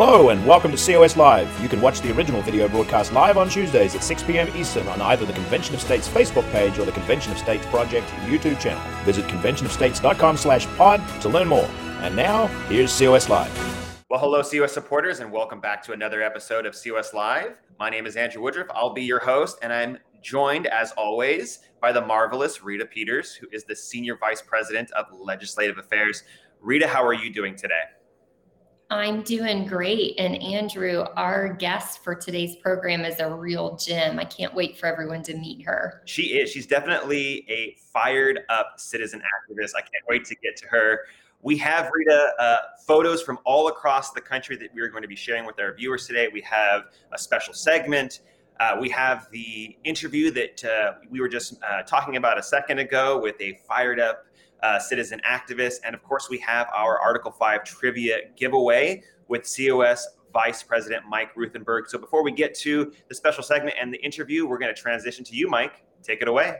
Hello and welcome to COS Live. You can watch the original video broadcast live on Tuesdays at 6 p.m. Eastern on either the Convention of States Facebook page or the Convention of States Project YouTube channel. Visit conventionofstates.com slash pod to learn more. And now, here's COS Live. Well, hello, COS supporters, and welcome back to another episode of COS Live. My name is Andrew Woodruff. I'll be your host, and I'm joined, as always, by the marvelous Rita Peters, who is the Senior Vice President of Legislative Affairs. Rita, how are you doing today? I'm doing great. And Andrew, our guest for today's program is a real gem. I can't wait for everyone to meet her. She is. She's definitely a fired up citizen activist. I can't wait to get to her. We have Rita uh, photos from all across the country that we are going to be sharing with our viewers today. We have a special segment. Uh, we have the interview that uh, we were just uh, talking about a second ago with a fired up uh, citizen activist. And of course, we have our Article 5 trivia giveaway with COS Vice President Mike Ruthenberg. So before we get to the special segment and the interview, we're going to transition to you, Mike. Take it away.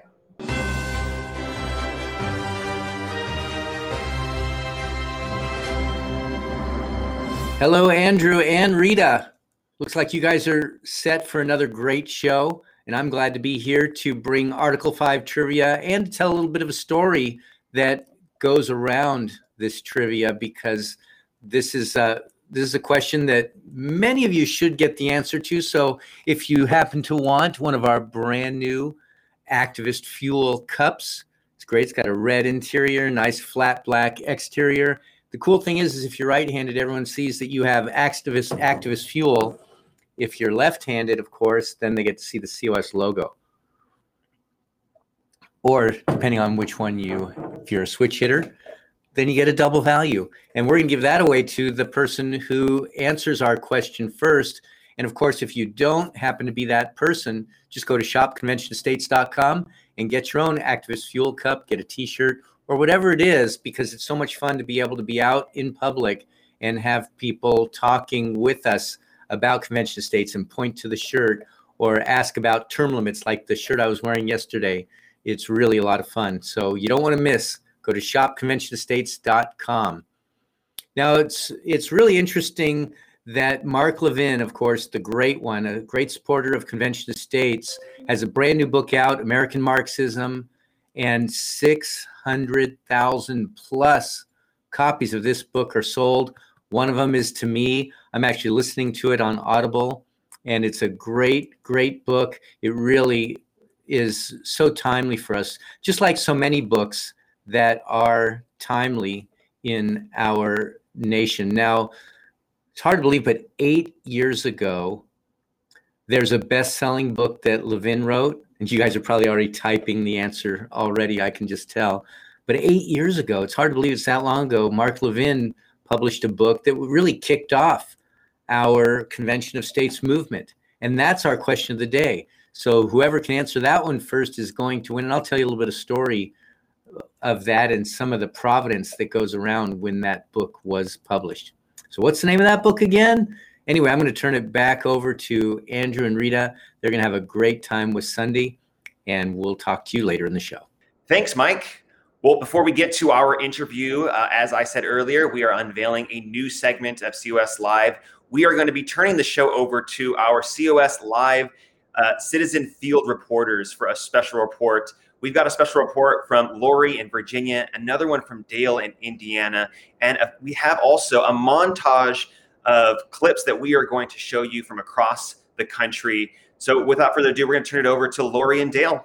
Hello, Andrew and Rita. Looks like you guys are set for another great show. And I'm glad to be here to bring Article 5 trivia and tell a little bit of a story that goes around this trivia because this is a this is a question that many of you should get the answer to. So if you happen to want one of our brand new activist fuel cups, it's great. It's got a red interior, nice flat black exterior. The cool thing is, is if you're right-handed, everyone sees that you have activist activist fuel. If you're left-handed, of course, then they get to see the COS logo or depending on which one you, if you're a switch hitter, then you get a double value. And we're going to give that away to the person who answers our question first. And of course, if you don't happen to be that person, just go to shopconventionstates.com and get your own activist fuel cup, get a t-shirt or whatever it is, because it's so much fun to be able to be out in public and have people talking with us about convention states and point to the shirt or ask about term limits like the shirt I was wearing yesterday it's really a lot of fun. So you don't want to miss. Go to shopconventionestates.com. Now it's it's really interesting that Mark Levin, of course, the great one, a great supporter of Convention of States, has a brand new book out, American Marxism, and 600,000 plus copies of this book are sold. One of them is to me. I'm actually listening to it on Audible, and it's a great, great book. It really is so timely for us, just like so many books that are timely in our nation. Now, it's hard to believe, but eight years ago, there's a best selling book that Levin wrote. And you guys are probably already typing the answer already, I can just tell. But eight years ago, it's hard to believe it's that long ago, Mark Levin published a book that really kicked off our Convention of States movement. And that's our question of the day. So whoever can answer that one first is going to win. And I'll tell you a little bit of story of that and some of the providence that goes around when that book was published. So what's the name of that book again? Anyway, I'm going to turn it back over to Andrew and Rita. They're going to have a great time with Sunday, and we'll talk to you later in the show. Thanks, Mike. Well, before we get to our interview, uh, as I said earlier, we are unveiling a new segment of COS Live. We are going to be turning the show over to our COS Live uh, citizen field reporters for a special report. We've got a special report from Lori in Virginia, another one from Dale in Indiana, and uh, we have also a montage of clips that we are going to show you from across the country. So, without further ado, we're going to turn it over to Lori and Dale.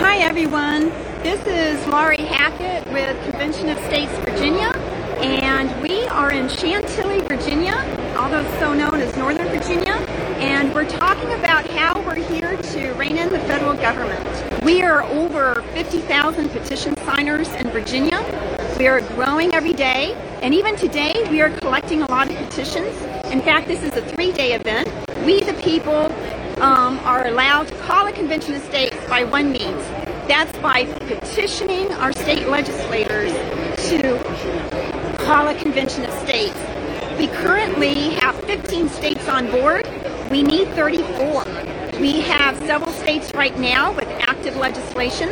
Hi, everyone. This is Laurie Hackett with Convention of States Virginia, and we are in Chantilly, Virginia, although so known as Northern Virginia, and we're talking about how we're here to rein in the federal government. We are over 50,000 petition signers in Virginia. We are growing every day, and even today we are collecting a lot of petitions. In fact, this is a three-day event. We, the people, um, are allowed to call a convention of states by one means that's by petitioning our state legislators to call a convention of states. We currently have 15 states on board. We need 34. We have several states right now with active legislation.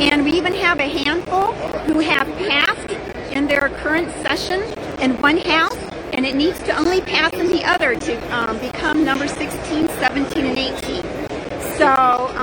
And we even have a handful who have passed in their current session in one house, and it needs to only pass in the other to um, become number 16, 17, and 18. So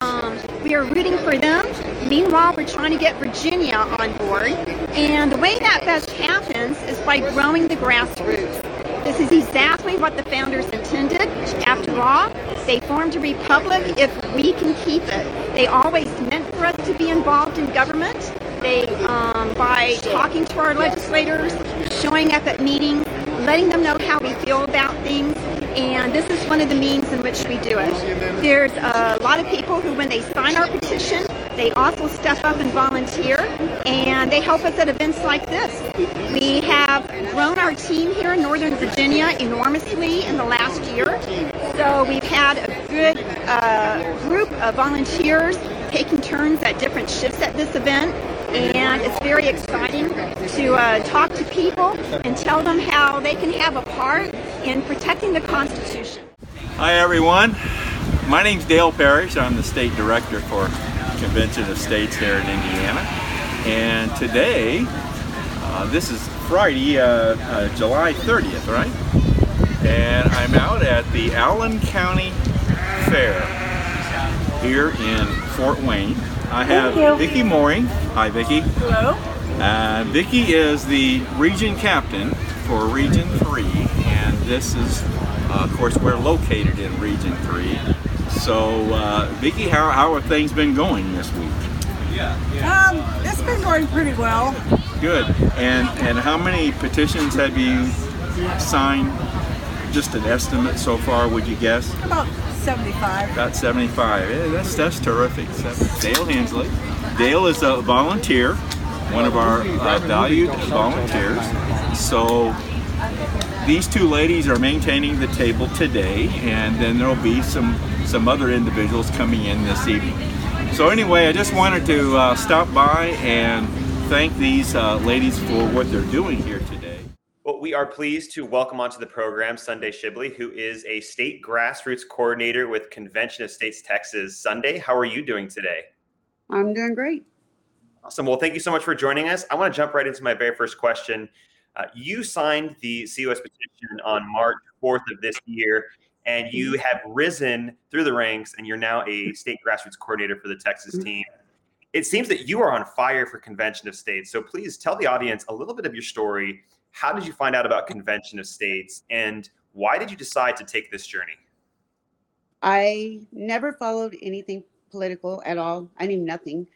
um, we are rooting for them. Meanwhile, we're trying to get Virginia on board. And the way that best happens is by growing the grassroots. This is exactly what the founders intended. After all, they formed a republic if we can keep it. They always meant for us to be involved in government. They, um, by talking to our legislators, showing up at meetings, letting them know how we feel about things, and this is one of the means in which we do it. There's a lot of people who, when they sign our petition, they also step up and volunteer, and they help us at events like this. We have grown our team here in Northern Virginia enormously in the last year. So we've had a good uh, group of volunteers taking turns at different shifts at this event and it's very exciting to uh, talk to people and tell them how they can have a part in protecting the Constitution. Hi everyone, my name's Dale Parrish. I'm the state director for Convention of States here in Indiana. And today, uh, this is Friday, uh, uh, July 30th, right? And I'm out at the Allen County Fair here in Fort Wayne. I have Vicki Mooring. Hi, Vicki. Hello. Uh, Vicki is the region captain for Region 3, and this is, uh, of course, we're located in Region 3. So, uh, Vicki, how, how have things been going this week? Yeah, um, it's been going pretty well. Good. And and how many petitions have you signed? Just an estimate so far, would you guess? About 75. About 75. Yeah, that's that's terrific. Dale Hensley. Dale is a volunteer, one of our uh, valued volunteers. So these two ladies are maintaining the table today, and then there'll be some some other individuals coming in this evening. So anyway, I just wanted to uh, stop by and thank these uh, ladies for what they're doing here today. Well, we are pleased to welcome onto the program Sunday Shibley, who is a state grassroots coordinator with Convention of States Texas. Sunday, how are you doing today? I'm doing great. Awesome. Well, thank you so much for joining us. I want to jump right into my very first question. Uh, you signed the COS petition on March 4th of this year, and you Mm-hmm. have risen through the ranks, and you're now a state grassroots coordinator for the Texas Mhm. team. It seems that you are on fire for Convention of States. So please tell the audience a little bit of your story. How did you find out about Convention of States, and why did you decide to take this journey? I never followed anything political at all. I knew nothing.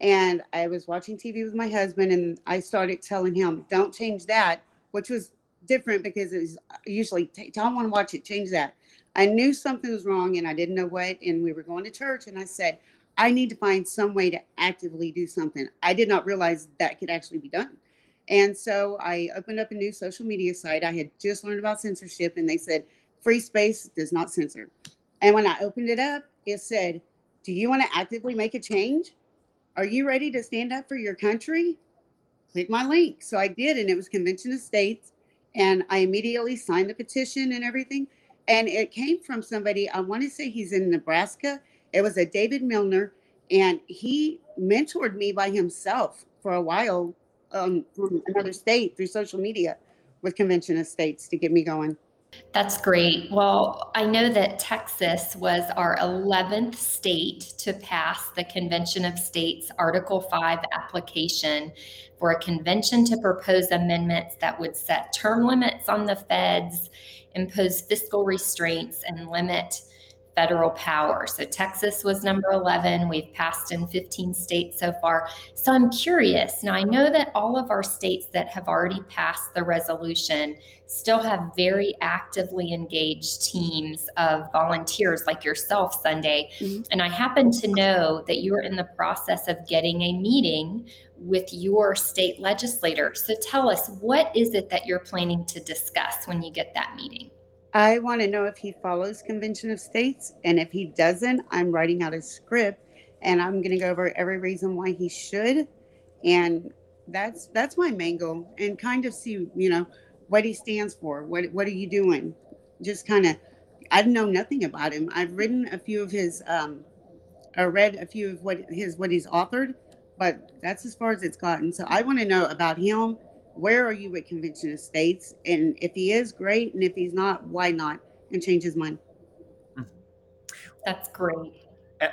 And I was watching TV with my husband, and I started telling him, don't change that, which was different because it was usually, "T- don't want to watch it, change that. I knew something was wrong and I didn't know what. And we were going to church, and I said, I need to find some way to actively do something. I did not realize that could actually be done. And so I opened up a new social media site. I had just learned about censorship, and they said, free space does not censor. And when I opened it up, it said, Do you want to actively make a change? Are you ready to stand up for your country? Click my link. So I did, and it was Convention of States. And I immediately signed the petition and everything. And it came from somebody, I want to say he's in Nebraska. It was a David Milner, and he mentored me by himself for a while um, from another state through social media with Convention of States to get me going. That's great. Well, I know that Texas was our 11th state to pass the Convention of States Article 5 application for a convention to propose amendments that would set term limits on the feds, impose fiscal restraints, and limit federal power. So Texas was number 11. We've passed in 15 states so far. So I'm curious. Now, I know that all of our states that have already passed the resolution still have very actively engaged teams of volunteers like yourself, Sunday. Mhm. And I happen to know that you're in the process of getting a meeting with your state legislator. So tell us, what is it that you're planning to discuss when you get that meeting? I want to know if he follows Convention of States, and if he doesn't, I'm writing out a script, and I'm going to go over every reason why he should, and that's that's my main goal, and kind of see you know what he stands for. What what are you doing? Just kind of, I know nothing about him. I've written a few of his, um, I read a few of what his what he's authored, but that's as far as it's gotten. So I want to know about him. Where are you at Convention of States? And if he is, great. And if he's not, why not? And change his mind. That's great.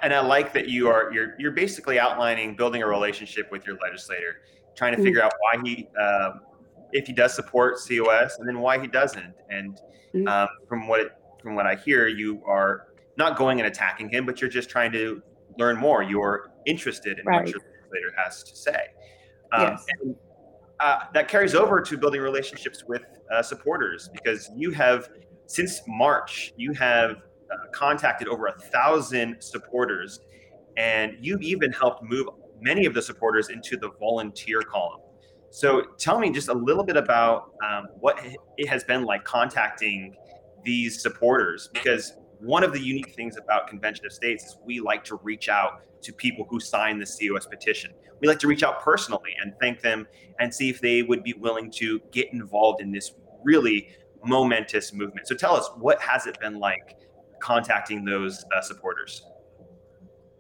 And I like that you are you're you're basically outlining building a relationship with your legislator, trying to Mm-hmm. figure out why he um, if he does support COS and then why he doesn't. And Mhm. um, from what it, from what I hear, you are not going and attacking him, but you're just trying to learn more. You're interested in what your legislator has to say. Um, Yes. and, uh, that carries over to building relationships with uh, supporters because you have since March you have uh, contacted over a thousand supporters, and you've even helped move many of the supporters into the volunteer column. So tell me just a little bit about um, what it has been like contacting these supporters because one of the unique things about Convention of States is we like to reach out to people who sign the COS petition. We like to reach out personally and thank them and see if they would be willing to get involved in this really momentous movement. So tell us, what has it been like contacting those uh, supporters?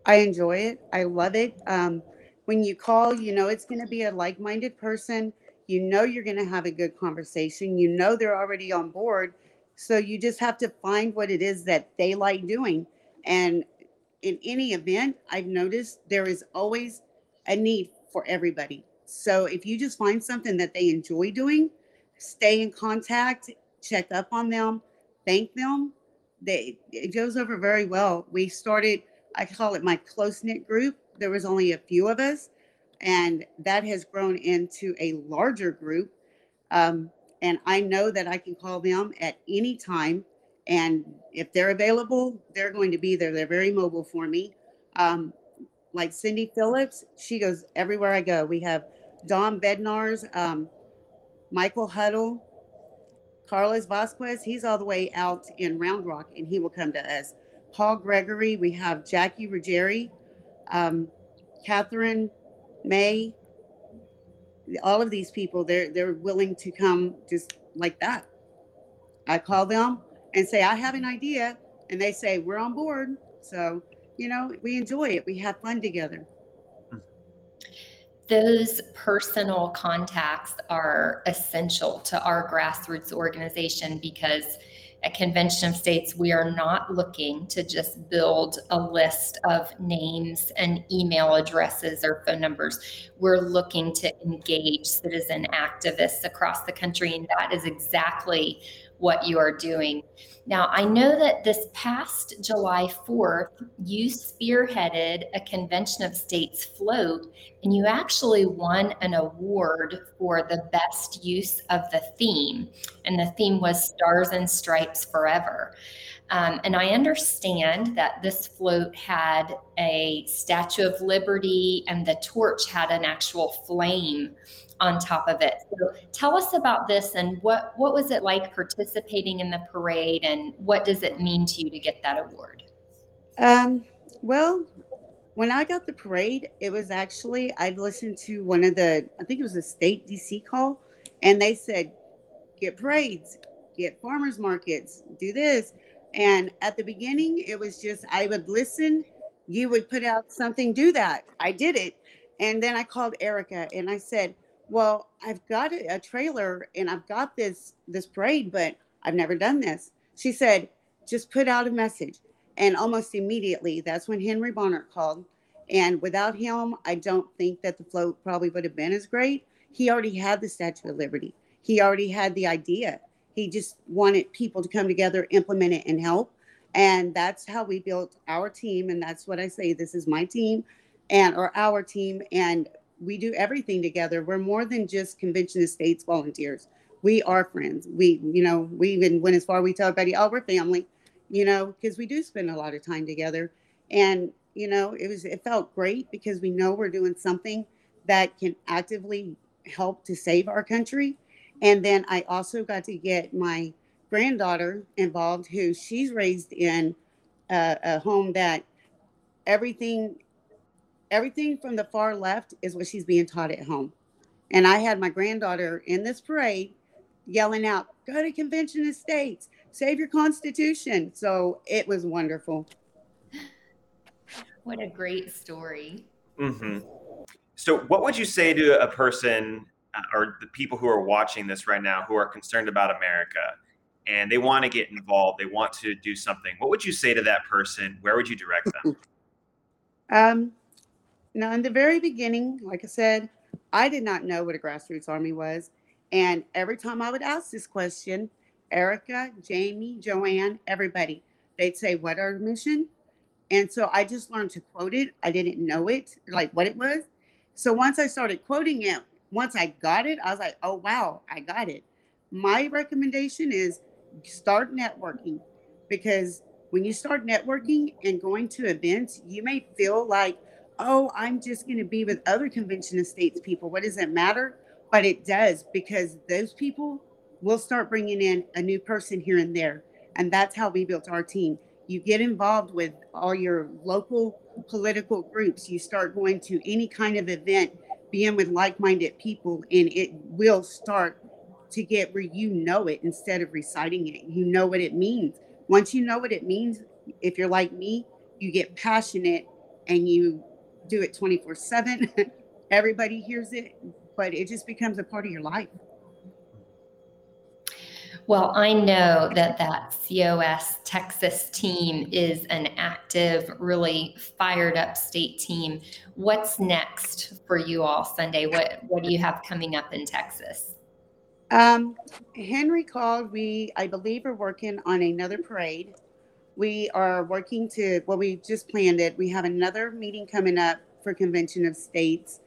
I enjoy it. I love it. Um, when you call, you know it's going to be a like minded person. You know you're going to have a good conversation. You know they're already on board. So you just have to find what it is that they like doing. And in any event, I've noticed there is always a need for everybody. So if you just find something that they enjoy doing, stay in contact, check up on them, thank them. They, it goes over very well. We started I call it my close knit group. There was only a few of us, and that has grown into a larger group. Um, and I know that I can call them at any time, and if they're available, they're going to be there. They're very mobile for me. Um, like Cindy Phillips, she goes everywhere I go. We have Don Bednar's, um, Michael Huddle, Carlos Vasquez. He's all the way out in Round Rock, and he will come to us. Paul Gregory, we have Jackie Ruggieri, um, Catherine May. All of these people, they're they're willing to come just like that. I call them and say, I have an idea, and they say, We're on board. So, you know, we enjoy it. We have fun together. those personal contacts are essential to our grassroots organization because at Convention of States, we are not looking to just build a list of names and email addresses or phone numbers. We're looking to engage citizen activists across the country, and that is exactly what you are doing. Now, I know that this past July 4th, you spearheaded a Convention of States float and you actually won an award for the best use of the theme. And the theme was Stars and Stripes Forever. Um, and I understand that this float had a Statue of Liberty and the torch had an actual flame on top of it. So tell us about this and what, what was it like participating in the parade and what does it mean to you to get that award? Um, well, when I got the parade, it was actually I listened to one of the I think it was a state DC call, and they said, get parades, get farmers markets, do this. And at the beginning, it was just I would listen, you would put out something, do that. I did it. And then I called Erica and I said, Well, I've got a, trailer and I've got this this parade, but I've never done this. She said, just put out a message. And almost immediately, that's when Henry Bonner called. And without him, I don't think that the float probably would have been as great. He already had the Statue of Liberty, he already had the idea. He just wanted people to come together, implement it, and help. And that's how we built our team. And that's what I say this is my team and or our team. And we do everything together. We're more than just Convention of States volunteers. We are friends. We, you know, we even went as far as we tell everybody, oh, we're family you know, because we do spend a lot of time together. And, you know, it was, it felt great because we know we're doing something that can actively help to save our country. And then I also got to get my granddaughter involved, who she's raised in a, a home that everything, everything from the far left is what she's being taught at home. And I had my granddaughter in this parade yelling out, go to Convention of States, save your Constitution. So it was wonderful. What a great story. hmm So, what would you say to a person uh, or the people who are watching this right now who are concerned about America and they want to get involved, they want to do something? What would you say to that person? Where would you direct them? Um, now, in the very beginning, like I said, I did not know what a grassroots army was. And every time I would ask this question, Erica, Jamie, Joanne, everybody, they'd say, What our mission? And so I just learned to quote it. I didn't know it, like what it was. So once I started quoting it, once I got it, I was like, oh, wow, I got it. My recommendation is start networking because when you start networking and going to events, you may feel like, oh, I'm just going to be with other convention of states people. What does it matter? But it does because those people will start bringing in a new person here and there. And that's how we built our team you get involved with all your local political groups you start going to any kind of event being with like-minded people and it will start to get where you know it instead of reciting it you know what it means once you know what it means if you're like me you get passionate and you do it 24 7 everybody hears it but it just becomes a part of your life well, I know that that COS Texas team is an active, really fired up state team. What's next for you all Sunday? What what do you have coming up in Texas? Um, Henry called. We, I believe, are working on another parade. We are working to. Well, we just planned it. We have another meeting coming up for Convention of States.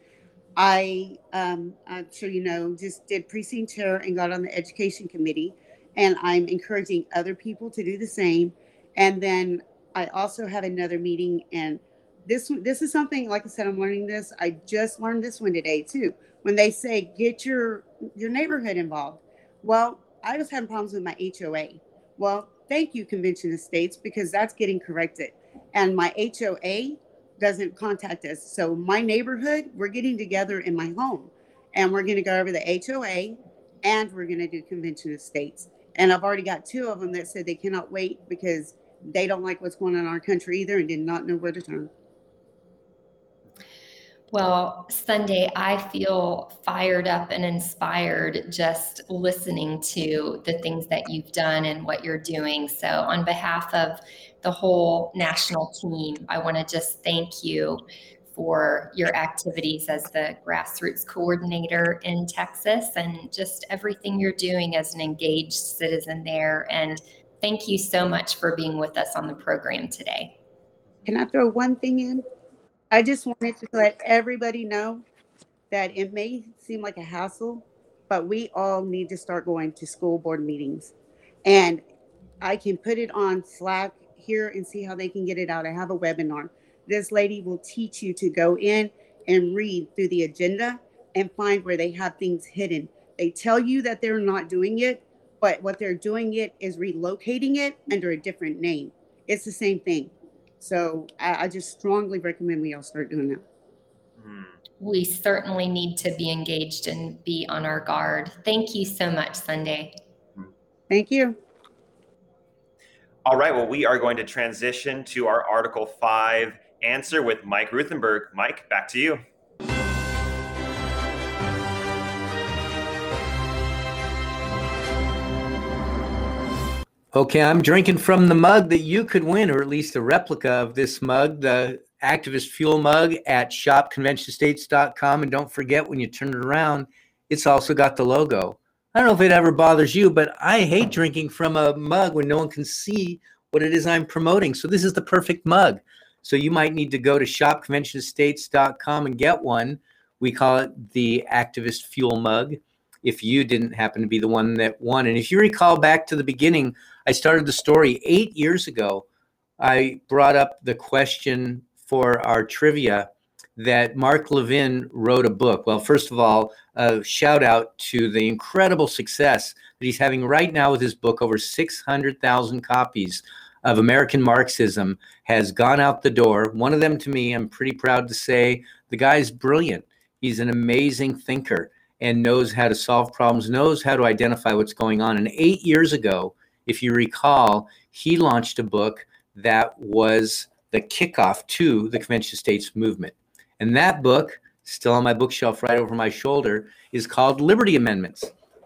I, um, I'm sure you know, just did precinct chair and got on the education committee and I'm encouraging other people to do the same. And then I also have another meeting, and this this is something like I said, I'm learning this. I just learned this one today too. When they say get your your neighborhood involved, well, I was having problems with my HOA. Well, thank you, Convention of States, because that's getting corrected, and my HOA doesn't contact us. So my neighborhood, we're getting together in my home, and we're going to go over the HOA, and we're going to do Convention of States and I've already got two of them that said they cannot wait because they don't like what's going on in our country either and did not know where to turn. Well, Sunday, I feel fired up and inspired just listening to the things that you've done and what you're doing. So, on behalf of the whole national team, I want to just thank you for your activities as the grassroots coordinator in Texas and just everything you're doing as an engaged citizen there. And thank you so much for being with us on the program today. Can I throw one thing in? I just wanted to let everybody know that it may seem like a hassle, but we all need to start going to school board meetings. And I can put it on Slack here and see how they can get it out. I have a webinar this lady will teach you to go in and read through the agenda and find where they have things hidden. They tell you that they're not doing it, but what they're doing it is relocating it under a different name. It's the same thing. So I, I just strongly recommend we all start doing that. Hmm. We certainly need to be engaged and be on our guard. Thank you so much, Sunday. Thank you. All right. Well, we are going to transition to our Article 5 answer with Mike Ruthenberg. Mike, back to you. Okay, I'm drinking from the mug that you could win, or at least a replica of this mug, the activist fuel mug at shopconventionstates.com. And don't forget when you turn it around, it's also got the logo. I don't know if it ever bothers you, but I hate drinking from a mug when no one can see what it is I'm promoting. So this is the perfect mug. So you might need to go to shopconventionstates.com and get one. We call it the activist fuel mug if you didn't happen to be the one that won. And if you recall back to the beginning, I started the story eight years ago. I brought up the question for our trivia that Mark Levin wrote a book. Well, first of all, a shout out to the incredible success that he's having right now with his book, over 600,000 copies of American Marxism has gone out the door. One of them to me, I'm pretty proud to say, the guy's brilliant. He's an amazing thinker and knows how to solve problems, knows how to identify what's going on. And eight years ago, if you recall, he launched a book that was the kickoff to the Convention of States movement. And that book still on my bookshelf right over my shoulder, is called Liberty Amendments.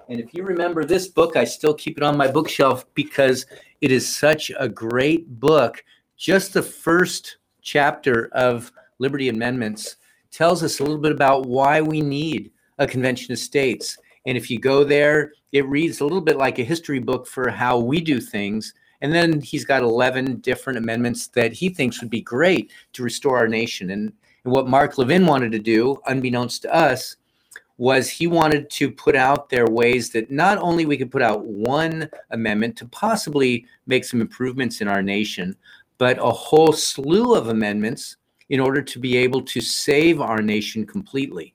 And if you remember this book, I still keep it on my bookshelf because it is such a great book. Just the first chapter of Liberty Amendments tells us a little bit about why we need a convention of states. And if you go there, it reads a little bit like a history book for how we do things. And then he's got 11 different amendments that he thinks would be great to restore our nation. And, and what Mark Levin wanted to do, unbeknownst to us, was he wanted to put out there ways that not only we could put out one amendment to possibly make some improvements in our nation, but a whole slew of amendments in order to be able to save our nation completely.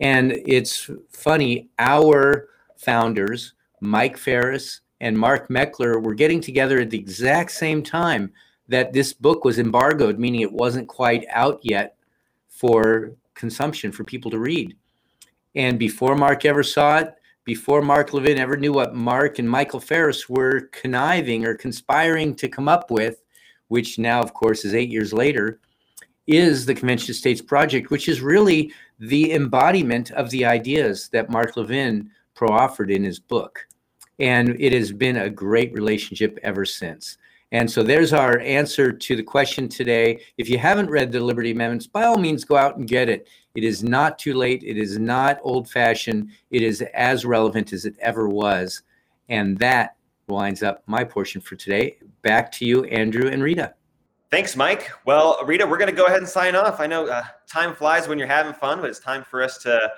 And it's funny, our founders, Mike Farris and Mark Meckler, were getting together at the exact same time that this book was embargoed, meaning it wasn't quite out yet for consumption for people to read. And before Mark ever saw it, before Mark Levin ever knew what Mark and Michael Farris were conniving or conspiring to come up with, which now, of course, is eight years later, is the Convention of States Project, which is really the embodiment of the ideas that Mark Levin proffered in his book. And it has been a great relationship ever since. And so there's our answer to the question today. If you haven't read the Liberty Amendments, by all means, go out and get it. It is not too late. It is not old fashioned. It is as relevant as it ever was. And that winds up my portion for today. Back to you, Andrew and Rita. Thanks, Mike. Well, Rita, we're going to go ahead and sign off. I know uh, time flies when you're having fun, but it's time for us to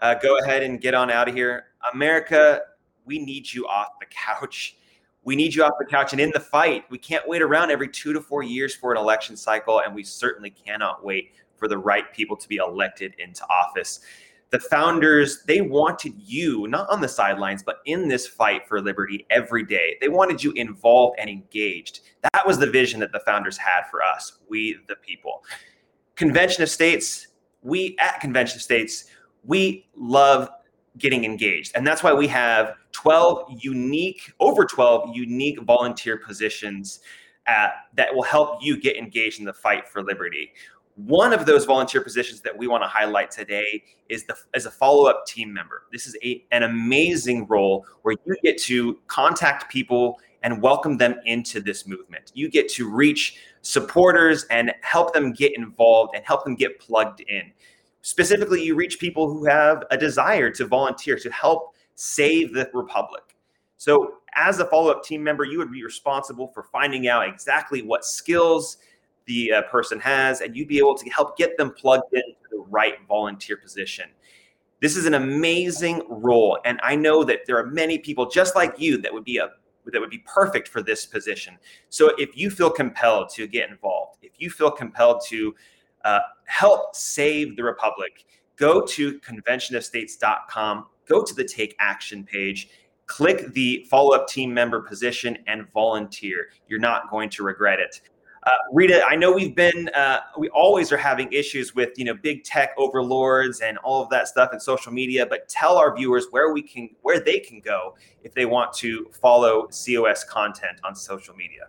uh, go ahead and get on out of here. America, we need you off the couch. We need you off the couch and in the fight. We can't wait around every two to four years for an election cycle, and we certainly cannot wait for the right people to be elected into office the founders they wanted you not on the sidelines but in this fight for liberty every day. They wanted you involved and engaged. That was the vision that the founders had for us we the people. Convention of states we at convention of states we love getting engaged. And that's why we have 12 unique over 12 unique volunteer positions at, that will help you get engaged in the fight for liberty one of those volunteer positions that we want to highlight today is the as a follow-up team member. This is a, an amazing role where you get to contact people and welcome them into this movement. You get to reach supporters and help them get involved and help them get plugged in. Specifically, you reach people who have a desire to volunteer to help save the republic. So, as a follow up team member, you would be responsible for finding out exactly what skills the uh, person has, and you'd be able to help get them plugged into the right volunteer position. This is an amazing role, and I know that there are many people just like you that would be a that would be perfect for this position. So if you feel compelled to get involved, if you feel compelled to uh, help save the republic, go to conventionofstates.com, go to the Take Action page, click the follow up team member position, and volunteer. You're not going to regret it. Uh, Rita, I know we've been, uh, we always are having issues with, you know, big tech overlords and all of that stuff in social media, but tell our viewers where we can, where they can go if they want to follow COS content on social media.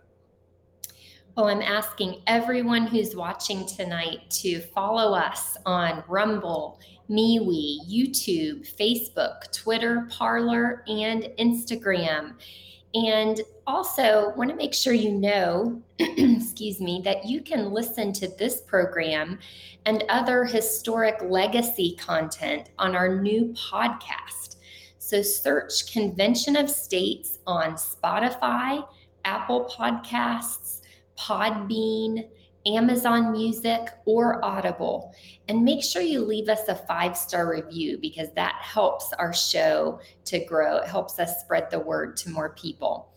Well, I'm asking everyone who's watching tonight to follow us on Rumble, MeWe, YouTube, Facebook, Twitter, Parler, and Instagram. And also, want to make sure you know, excuse me, that you can listen to this program and other historic legacy content on our new podcast. So, search Convention of States on Spotify, Apple Podcasts, Podbean, Amazon Music, or Audible. And make sure you leave us a five star review because that helps our show to grow. It helps us spread the word to more people.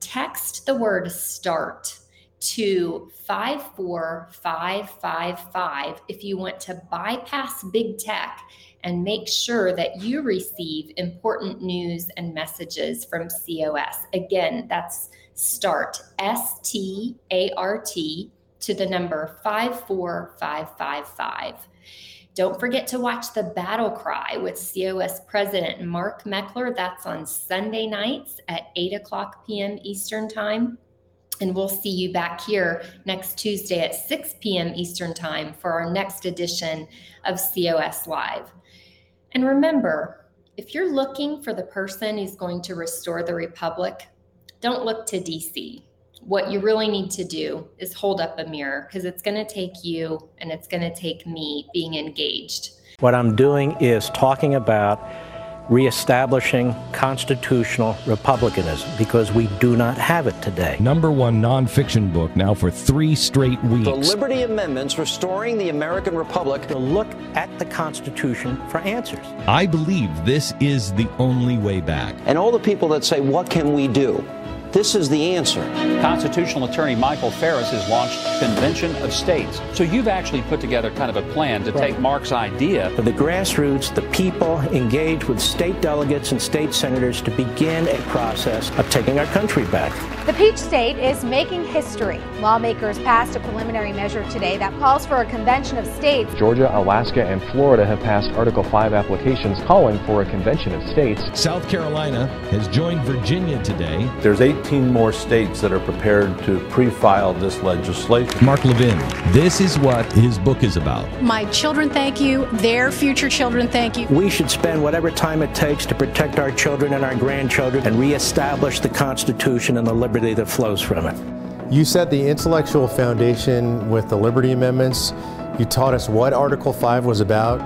Text the word START to 54555 if you want to bypass big tech and make sure that you receive important news and messages from COS. Again, that's START, S T A R T to the number 54555. Don't forget to watch the Battle Cry with COS President Mark Meckler. That's on Sunday nights at 8 o'clock p.m. Eastern Time. And we'll see you back here next Tuesday at 6 p.m. Eastern Time for our next edition of COS Live. And remember, if you're looking for the person who's going to restore the Republic, don't look to DC. What you really need to do is hold up a mirror because it's going to take you and it's going to take me being engaged. What I'm doing is talking about reestablishing constitutional republicanism because we do not have it today. Number one nonfiction book now for three straight weeks. The Liberty Amendments Restoring the American Republic. To look at the Constitution for answers. I believe this is the only way back. And all the people that say, What can we do? This is the answer. Constitutional attorney Michael Farris has launched Convention of States. So you've actually put together kind of a plan to right. take Mark's idea. For the grassroots, the people engage with state delegates and state senators to begin a process of taking our country back. The Peach State is making history. Lawmakers passed a preliminary measure today that calls for a convention of states. Georgia, Alaska, and Florida have passed Article 5 applications calling for a convention of states. South Carolina has joined Virginia today. There's 18 more states that are prepared to pre-file this legislation. Mark Levin, this is what his book is about. My children thank you, their future children thank you. We should spend whatever time it takes to protect our children and our grandchildren and reestablish the Constitution and the liberty liberty that flows from it. You set the intellectual foundation with the Liberty Amendments. You taught us what Article 5 was about.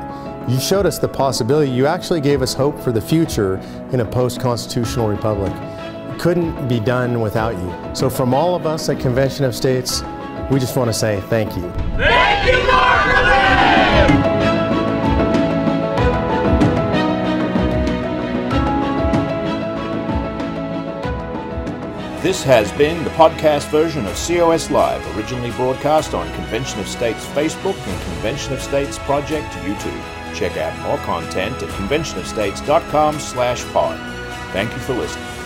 You showed us the possibility. You actually gave us hope for the future in a post constitutional republic. It couldn't be done without you. So, from all of us at Convention of States, we just want to say thank you. Thank you, Mark This has been the podcast version of COS Live, originally broadcast on Convention of States Facebook and Convention of States Project YouTube. Check out more content at conventionofstates.com slash pod. Thank you for listening.